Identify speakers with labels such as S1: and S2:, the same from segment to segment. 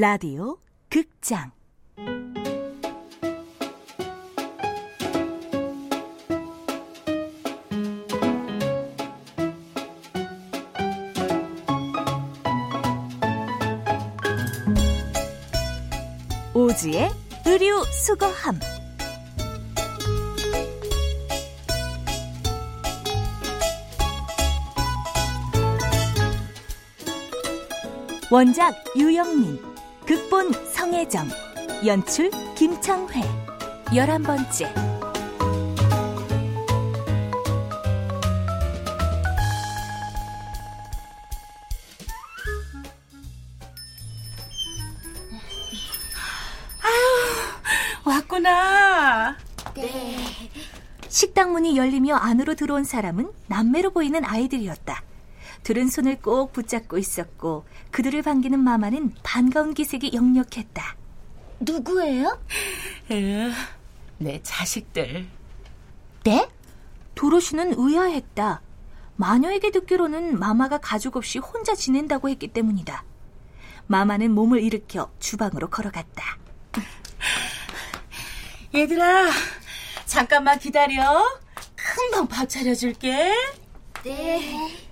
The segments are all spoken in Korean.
S1: 라디오 극장. 오지의 의류 수거함. 원작 유영민 극본 성혜정 연출 김창회 열한 번째
S2: 왔구나.
S3: 네.
S1: 식당 문이 열리며 안으로 들어온 사람은 남매로 보이는 아이들이었다. 둘은 손을 꼭 붙잡고 있었고 그들을 반기는 마마는 반가운 기색이 역력했다.
S3: 누구예요?
S2: 에휴, 내 자식들.
S3: 네?
S1: 도로시는 의아했다. 마녀에게 듣기로는 마마가 가족 없이 혼자 지낸다고 했기 때문이다. 마마는 몸을 일으켜 주방으로 걸어갔다.
S2: 얘들아, 잠깐만 기다려. 금방 밥 차려줄게.
S3: 네.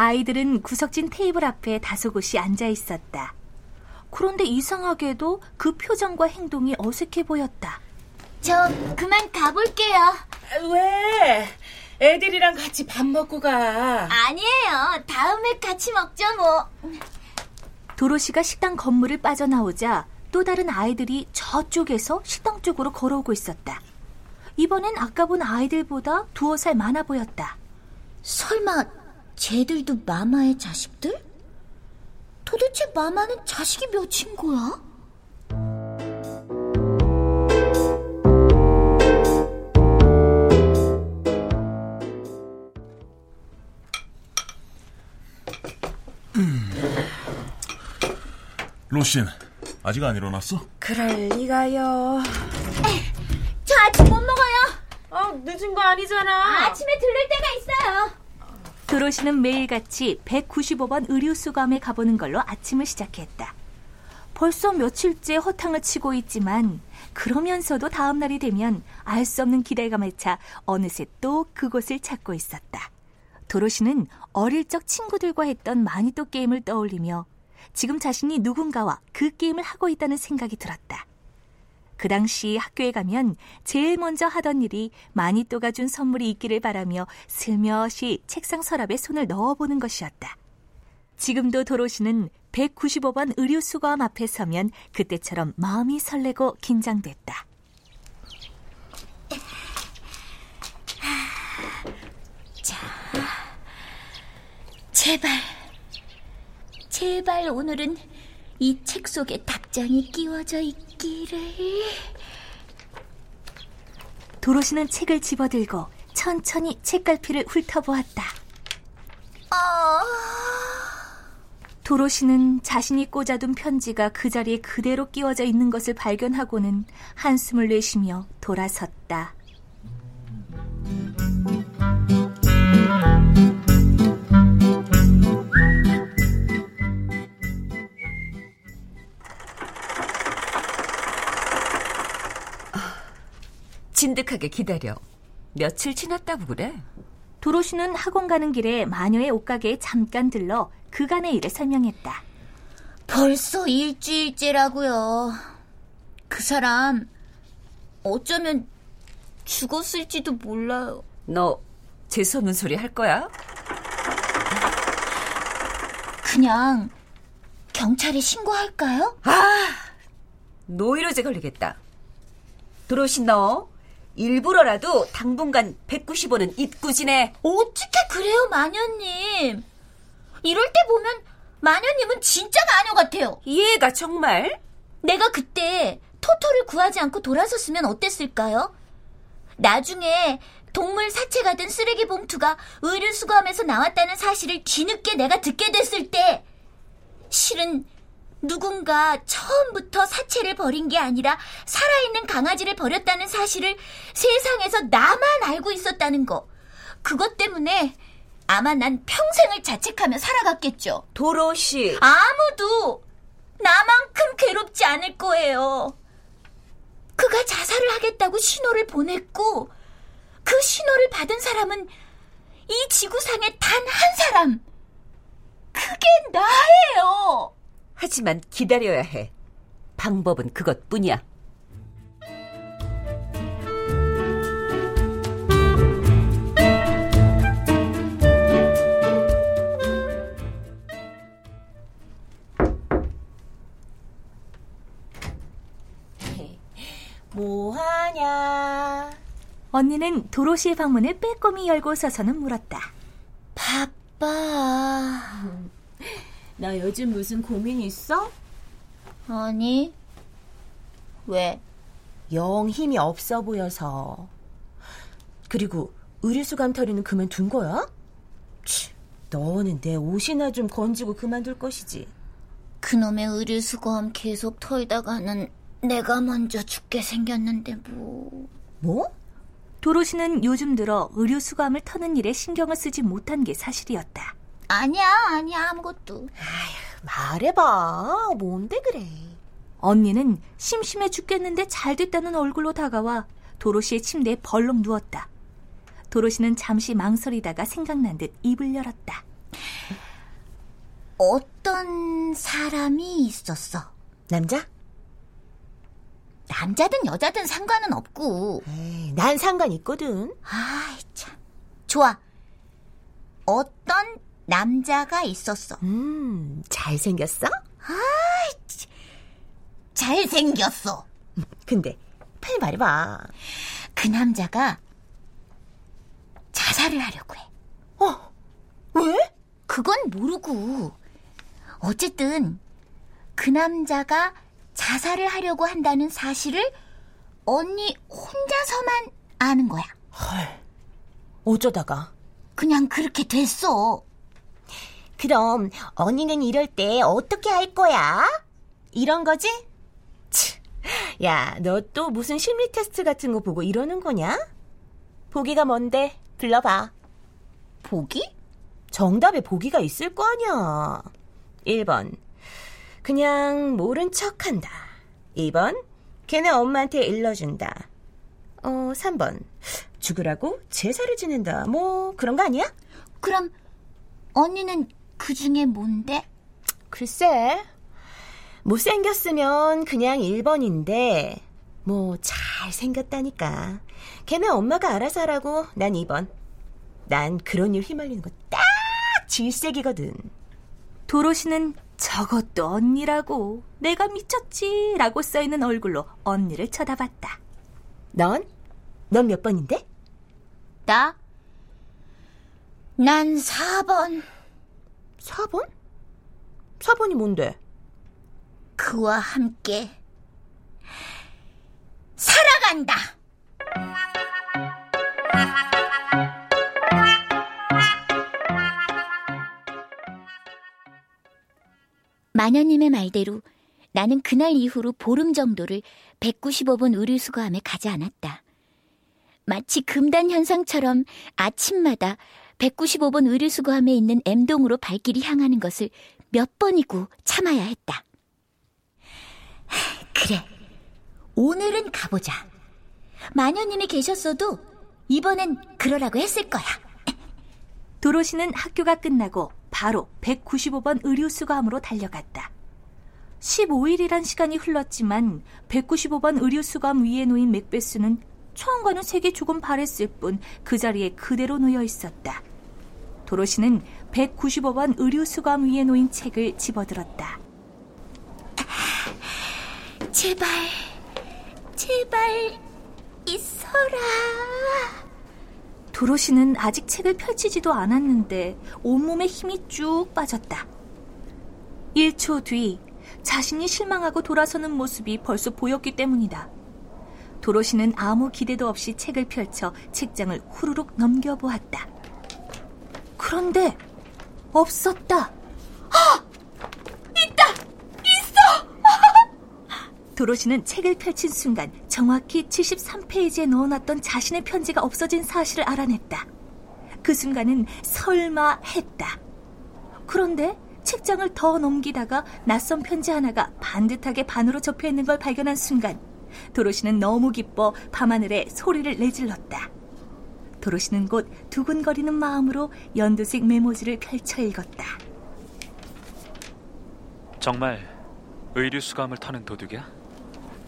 S1: 아이들은 구석진 테이블 앞에 다소곳이 앉아 있었다. 그런데 이상하게도 그 표정과 행동이 어색해 보였다.
S3: 저 그만 가볼게요.
S2: 왜? 애들이랑 같이 밥 먹고 가.
S3: 아니에요. 다음에 같이 먹죠 뭐.
S1: 도로시가 식당 건물을 빠져나오자 또 다른 아이들이 저쪽에서 식당 쪽으로 걸어오고 있었다. 이번엔 아까 본 아이들보다 두어 살 많아 보였다.
S3: 설마 쟤들도 마마의 자식들? 도대체 마마는 자식이 몇인 거야?
S4: 로신, 아직 안 일어났어?
S2: 그럴 리가요.
S3: 저 아직 못 먹어요.
S2: 어, 늦은 거 아니잖아.
S3: 아침에 들릴 때가 있어요.
S1: 도로시는 매일같이 195번 의류수감에 가보는 걸로 아침을 시작했다. 벌써 며칠째 허탕을 치고 있지만 그러면서도 다음 날이 되면 알 수 없는 기대감에 차 어느새 또 그곳을 찾고 있었다. 도로시는 어릴 적 친구들과 했던 마니또 게임을 떠올리며 지금 자신이 누군가와 그 게임을 하고 있다는 생각이 들었다. 그 당시 학교에 가면 제일 먼저 하던 일이 마니또가 준 선물이 있기를 바라며 슬며시 책상 서랍에 손을 넣어보는 것이었다. 지금도 도로시는 195번 의류 수거함 앞에 서면 그때처럼 마음이 설레고 긴장됐다.
S3: 제발, 제발 오늘은 이 책 속에 답장이 끼워져 있 기를.
S1: 도로시는 책을 집어들고 천천히 책갈피를 훑어보았다.
S3: 아,
S1: 도로시는 자신이 꽂아둔 편지가 그 자리에 그대로 끼워져 있는 것을 발견하고는 한숨을 내쉬며 돌아섰다.
S5: 진득하게 기다려. 며칠 지났다고 그래?
S1: 도로시는 학원 가는 길에 마녀의 옷가게에 잠깐 들러 그간의 일을 설명했다.
S3: 벌써 일주일째라고요. 그 사람 어쩌면 죽었을지도 몰라요.
S5: 너 재수없는 소리 할 거야?
S3: 그냥 경찰에 신고할까요?
S5: 아, 노이로제 걸리겠다. 도로시 너 일부러라도 당분간 195는 잊고 지내.
S3: 어떻게 그래요, 마녀님? 이럴 때 보면 마녀님은 진짜 마녀 같아요.
S5: 얘가 정말?
S3: 내가 그때 토토를 구하지 않고 돌아섰으면 어땠을까요? 나중에 동물 사체가 된 쓰레기 봉투가 의류 수거함에서 나왔다는 사실을 뒤늦게 내가 듣게 됐을 때 실은 누군가 처음부터 사체를 버린 게 아니라 살아있는 강아지를 버렸다는 사실을 세상에서 나만 알고 있었다는 거. 그것 때문에 아마 난 평생을 자책하며 살아갔겠죠.
S5: 도로시.
S3: 아무도 나만큼 괴롭지 않을 거예요. 그가 자살을 하겠다고 신호를 보냈고 그 신호를 받은 사람은 이 지구상에 단 한 사람. 그게 나예요.
S5: 하지만 기다려야 해. 방법은 그것뿐이야.
S2: 뭐하냐?
S1: 언니는 도로시의 방문을 빼꼼히 열고 서서는 물었다.
S3: 바빠.
S2: 너 요즘 무슨 고민 있어?
S3: 아니. 왜?
S2: 영 힘이 없어 보여서. 그리고 의류수 감 털이는 그만둔 거야? 치, 너는 내 옷이나 좀 건지고 그만둘 것이지.
S3: 그놈의 의류 수거함 계속 털다가는 내가 먼저 죽게 생겼는데 뭐.
S2: 뭐?
S1: 도로시는 요즘 들어 의류 수감을 터는 일에 신경을 쓰지 못한 게 사실이었다.
S3: 아니야, 아니야, 아무것도.
S2: 말해봐. 뭔데 그래?
S1: 언니는 심심해 죽겠는데 잘 됐다는 얼굴로 다가와 도로시의 침대에 벌렁 누웠다. 도로시는 잠시 망설이다가 생각난 듯 입을 열었다.
S3: 어떤 사람이 있었어.
S2: 남자?
S3: 남자든 여자든 상관은 없고.
S2: 에이, 난 상관 있거든.
S3: 아이, 참. 좋아. 어떤 남자가 있었어.
S2: 음, 잘생겼어?
S3: 잘생겼어.
S2: 근데 빨리 말해봐.
S3: 그 남자가 자살을 하려고 해.
S2: 어, 왜?
S3: 그건 모르고. 어쨌든 그 남자가 자살을 하려고 한다는 사실을 언니 혼자서만 아는 거야.
S2: 헐, 어쩌다가?
S3: 그냥 그렇게 됐어.
S2: 그럼 언니는 이럴 때 어떻게 할 거야? 이런 거지? 치, 야, 너 또 무슨 심리 테스트 같은 거 보고 이러는 거냐? 보기가 뭔데? 불러봐.
S3: 보기?
S2: 정답에 보기가 있을 거 아니야. 1번. 그냥 모른 척 한다. 2번. 걔네 엄마한테 일러준다. 어, 3번. 죽으라고 제사를 지낸다. 뭐, 그런 거 아니야?
S3: 그럼 언니는 그 중에 뭔데?
S2: 글쎄. 못생겼으면 그냥 1번인데, 뭐, 잘생겼다니까. 걔네 엄마가 알아서 하라고 난 2번. 난 그런 일 휘말리는 거 딱 질색이거든.
S1: 도로시는 저것도 언니라고 내가 미쳤지 라고 써있는 얼굴로 언니를 쳐다봤다.
S2: 넌? 넌 몇 번인데?
S3: 나? 난 4번.
S2: 4번? 4번이 뭔데?
S3: 그와 함께 살아간다. 마녀님의 말대로 나는 그날 이후로 보름 정도를 195번 의류수거함에 가지 않았다. 마치 금단 현상처럼 아침마다 195번 의류수거함에 있는 M동으로 발길이 향하는 것을 몇 번이고 참아야 했다. 그래. 오늘은 가보자. 마녀님이 계셨어도 이번엔 그러라고 했을 거야.
S1: 도로시는 학교가 끝나고 바로 195번 의류수거함으로 달려갔다. 15일이란 시간이 흘렀지만 195번 의류수거함 위에 놓인 맥베스는 처음과는 색이 조금 바랬을 뿐 그 자리에 그대로 놓여 있었다. 도로시는 195번 의류수거함 위에 놓인 책을 집어들었다.
S3: 제발, 제발 있어라.
S1: 도로시는 아직 책을 펼치지도 않았는데 온몸에 힘이 쭉 빠졌다. 1초 뒤 자신이 실망하고 돌아서는 모습이 벌써 보였기 때문이다. 도로시는 아무 기대도 없이 책을 펼쳐 책장을 후루룩 넘겨보았다. 그런데 없었다. 도로시는 책을 펼친 순간 정확히 73페이지에 넣어놨던 자신의 편지가 없어진 사실을 알아냈다. 그 순간은 설마 했다. 그런데 책장을 더 넘기다가 낯선 편지 하나가 반듯하게 반으로 접혀 있는 걸 발견한 순간 도로시는 너무 기뻐 밤하늘에 소리를 내질렀다. 도로시는 곧 두근거리는 마음으로 연두색 메모지를 펼쳐 읽었다.
S6: 정말 의류 수감을 타는 도둑이야?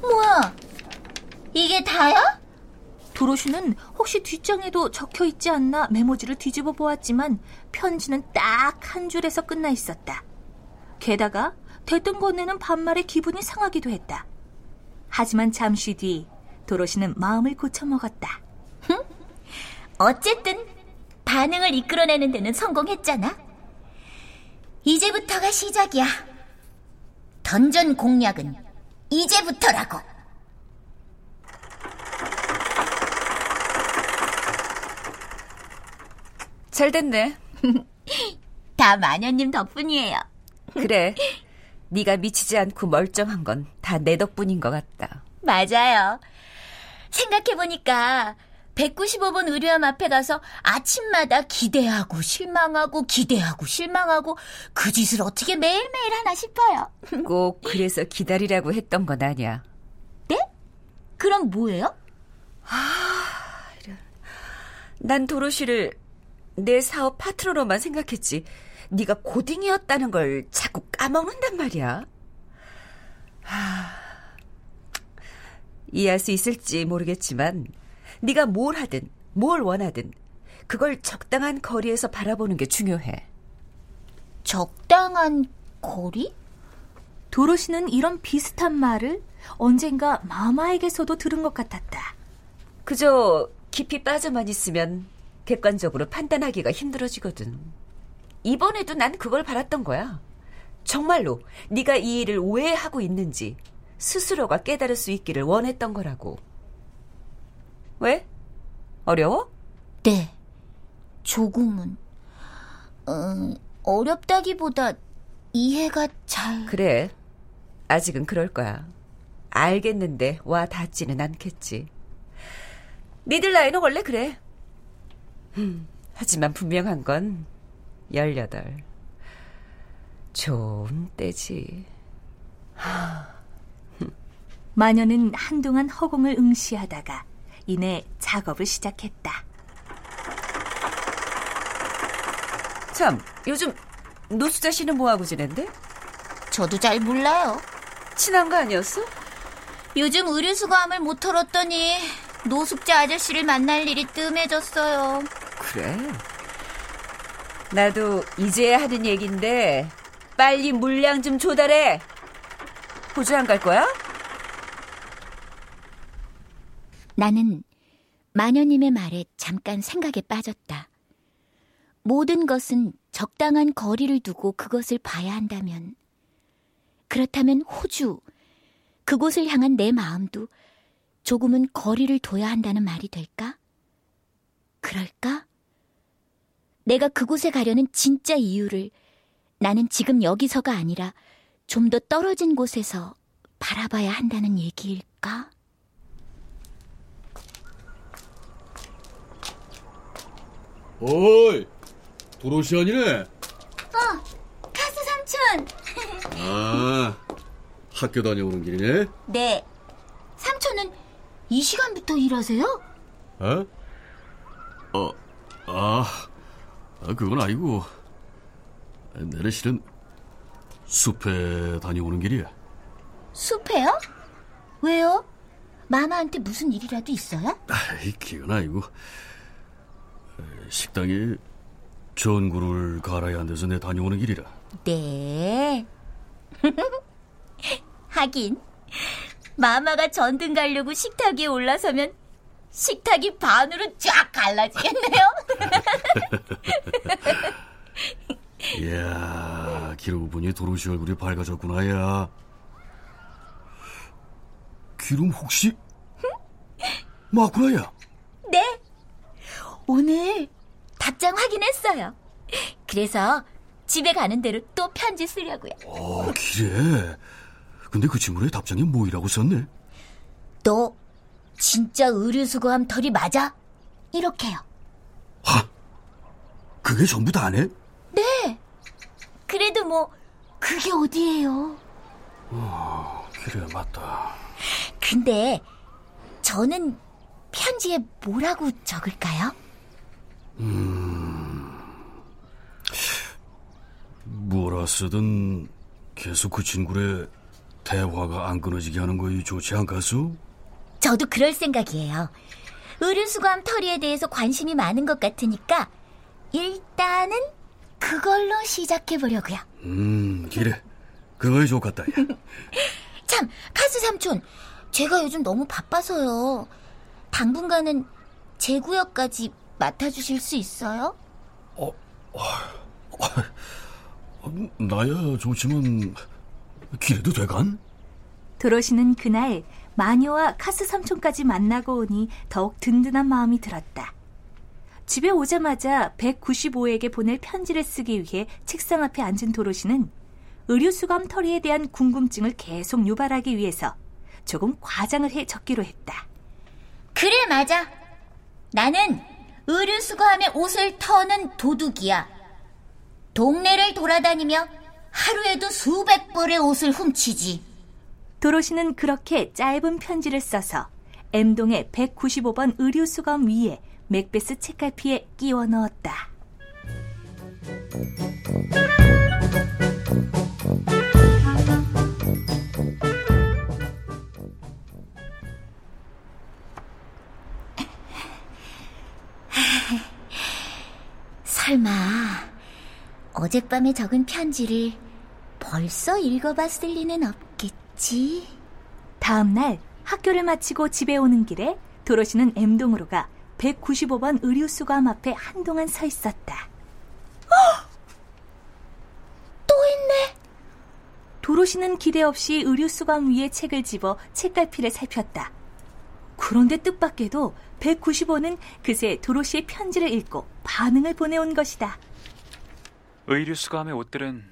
S3: 뭐야? 이게 다야?
S1: 도로시는 혹시 뒷장에도 적혀 있지 않나 메모지를 뒤집어 보았지만 편지는 딱 한 줄에서 끝나 있었다. 게다가 대뜸 건네는 반말에 기분이 상하기도 했다. 하지만 잠시 뒤 도로시는 마음을 고쳐먹었다.
S3: 어쨌든 반응을 이끌어내는 데는 성공했잖아. 이제부터가 시작이야. 던전 공략은 이제부터라고.
S5: 잘 됐네.
S3: 다 마녀님 덕분이에요.
S5: 그래. 네가 미치지 않고 멀쩡한 건 다 내 덕분인 것 같다.
S3: 맞아요. 생각해보니까 195번 의료함 앞에 가서 아침마다 기대하고 실망하고 기대하고 실망하고 그 짓을 어떻게 매일매일 하나 싶어요.
S5: 꼭 그래서 기다리라고 했던 건 아니야.
S3: 네? 그럼 뭐예요?
S5: 난 도로시를 내 사업 파트너로만 생각했지. 네가 고딩이었다는 걸 자꾸 까먹는단 말이야. 하... 이해할 수 있을지 모르겠지만 네가 뭘 하든 뭘 원하든 그걸 적당한 거리에서 바라보는 게 중요해.
S3: 적당한 거리?
S1: 도로시는 이런 비슷한 말을 언젠가 마마에게서도 들은 것 같았다.
S5: 그저 깊이 빠져만 있으면 객관적으로 판단하기가 힘들어지거든. 이번에도 난 그걸 바랐던 거야. 정말로 네가 이 일을 오해하고 있는지 스스로가 깨달을 수 있기를 원했던 거라고. 왜? 어려워?
S3: 네. 조금은. 음, 어렵다기보다 이해가 잘.
S5: 그래. 아직은 그럴 거야. 알겠는데 와 닿지는 않겠지. 니들 나이는 원래 그래. 음, 하지만 분명한 건 열여덟. 좋은 때지.
S1: 마녀는 한동안 허공을 응시하다가 이내 작업을 시작했다.
S5: 참, 요즘 노수자 씨는 뭐하고 지낸대?
S3: 저도 잘 몰라요.
S5: 친한 거 아니었어?
S3: 요즘 의류수거함을 못 털었더니 노숙자 아저씨를 만날 일이 뜸해졌어요.
S5: 그래. 나도 이제야 하는 얘긴데 빨리 물량 좀 조달해. 호주 안 갈 거야?
S3: 나는 마녀님의 말에 잠깐 생각에 빠졌다. 모든 것은 적당한 거리를 두고 그것을 봐야 한다면, 그렇다면 호주, 그곳을 향한 내 마음도 조금은 거리를 둬야 한다는 말이 될까? 그럴까? 내가 그곳에 가려는 진짜 이유를 나는 지금 여기서가 아니라 좀 더 떨어진 곳에서 바라봐야 한다는 얘기일까?
S7: 어이, 도로시 아니네?
S3: 가수 삼촌!
S7: 아, 학교 다녀오는 길이네?
S3: 네. 삼촌은 이 시간부터 일하세요?
S7: 어? 어, 아, 아, 그건 아니고. 내는 실은 숲에 다녀오는 길이야.
S3: 숲에요? 왜요? 마마한테 무슨 일이라도 있어요?
S7: 아이, 그건 아니고. 식당에 전구를 갈아야 한대서 내 다녀오는 길이라.
S3: 네. 하긴 마마가 전등 가려고 식탁 위에 올라서면 식탁이 반으로 쫙 갈라지겠네요.
S7: 이야, 기러고 보니 도로시 얼굴이 밝아졌구나, 야. 기름 혹시? 맞구나, 야.
S3: 네. 오늘 답장 확인했어요. 그래서 집에 가는 대로 또 편지 쓰려고요.
S7: 어, 그래. 근데 그 친구의 답장이 뭐이라고 썼네?
S3: 너 진짜 의류수거함 털이 맞아? 이렇게요.
S7: 하! 그게 전부 다네?
S3: 그래도 어머, 그게 어디예요?
S7: 어, 그래, 맞다.
S3: 근데 저는 편지에 뭐라고 적을까요?
S7: 뭐라 쓰든 계속 그 친구의 대화가 안 끊어지게 하는 거이 좋지 않겠소?
S3: 저도 그럴 생각이에요. 의류수거함 털이에 대해서 관심이 많은 것 같으니까 일단은 그걸로 시작해 보려고요.
S7: 음, 그래. 그거이 좋겠다, 야.
S3: 참, 카스 삼촌, 제가 요즘 너무 바빠서요. 당분간은 제 구역까지 맡아주실 수 있어요?
S7: 나야 좋지만, 기래도 돼간?
S1: 도로시는 그날 마녀와 카스 삼촌까지 만나고 오니 더욱 든든한 마음이 들었다. 집에 오자마자 195에게 보낼 편지를 쓰기 위해 책상 앞에 앉은 도로시는 의류수감 털이에 대한 궁금증을 계속 유발하기 위해서 조금 과장을 해 적기로 했다.
S3: 그래, 맞아. 나는 의류 수거함에 옷을 터는 도둑이야. 동네를 돌아다니며 하루에도 수백 벌의 옷을 훔치지.
S1: 도로시는 그렇게 짧은 편지를 써서 M동의 195번 의류수검 위에 맥베스 책갈피에 끼워 넣었다.
S3: 설마 어젯밤에 적은 편지를 벌써 읽어봤을 리는 없겠지?
S1: 다음 날 학교를 마치고 집에 오는 길에 도로시는 M동으로 가 195번 의류수검 앞에 한동안 서 있었다.
S3: 또 있네.
S1: 도로시는 기대 없이 의류수검 위에 책을 집어 책갈피를 살폈다. 그런데 뜻밖에도 195는 그새 도로시의 편지를 읽고 반응을 보내온 것이다.
S6: 의류 수거함의 옷들은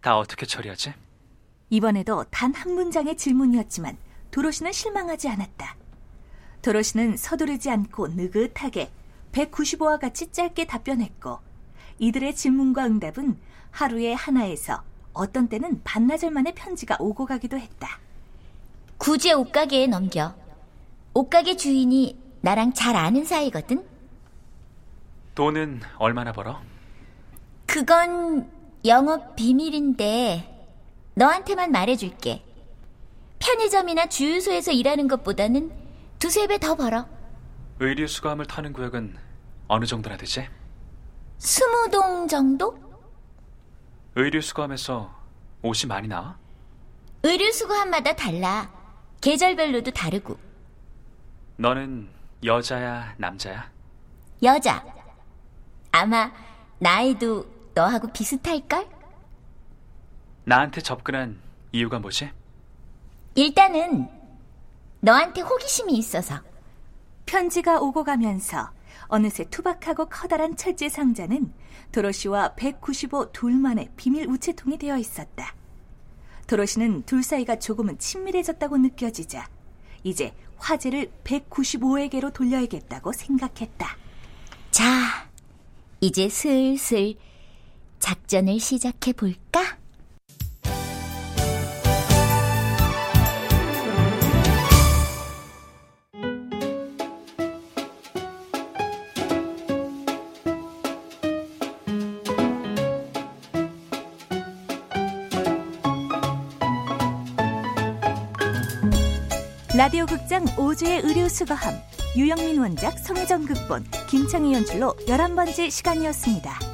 S6: 다 어떻게 처리하지?
S1: 이번에도 단 한 문장의 질문이었지만 도로시는 실망하지 않았다. 도로시는 서두르지 않고 느긋하게 195와 같이 짧게 답변했고 이들의 질문과 응답은 하루에 하나에서 어떤 때는 반나절 만에 편지가 오고 가기도 했다.
S3: 구제 옷가게에 넘겨. 옷가게 주인이 나랑 잘 아는 사이거든.
S6: 돈은 얼마나 벌어?
S3: 그건 영업 비밀인데 너한테만 말해줄게. 편의점이나 주유소에서 일하는 것보다는 두세 배 더 벌어.
S6: 의류 수거함을 타는 구역은 어느 정도나 되지?
S3: 스무 동 정도?
S6: 의류 수거함에서 옷이 많이 나와?
S3: 의류 수거함마다 달라. 계절별로도 다르고.
S6: 너는 여자야, 남자야?
S3: 여자. 아마 나이도 너하고 비슷할걸?
S6: 나한테 접근한 이유가 뭐지?
S3: 일단은 너한테 호기심이 있어서.
S1: 편지가 오고 가면서 어느새 투박하고 커다란 철제 상자는 도로시와 195 둘만의 비밀 우체통이 되어 있었다. 도로시는 둘 사이가 조금은 친밀해졌다고 느껴지자 이제 화제를 195에게로 돌려야겠다고 생각했다.
S3: 자, 이제 슬슬 작전을 시작해 볼까?
S1: 극장 5주의 의료 수거함 유영민 원작 성혜정 극본 김창희 연출로 11번째 시간이었습니다.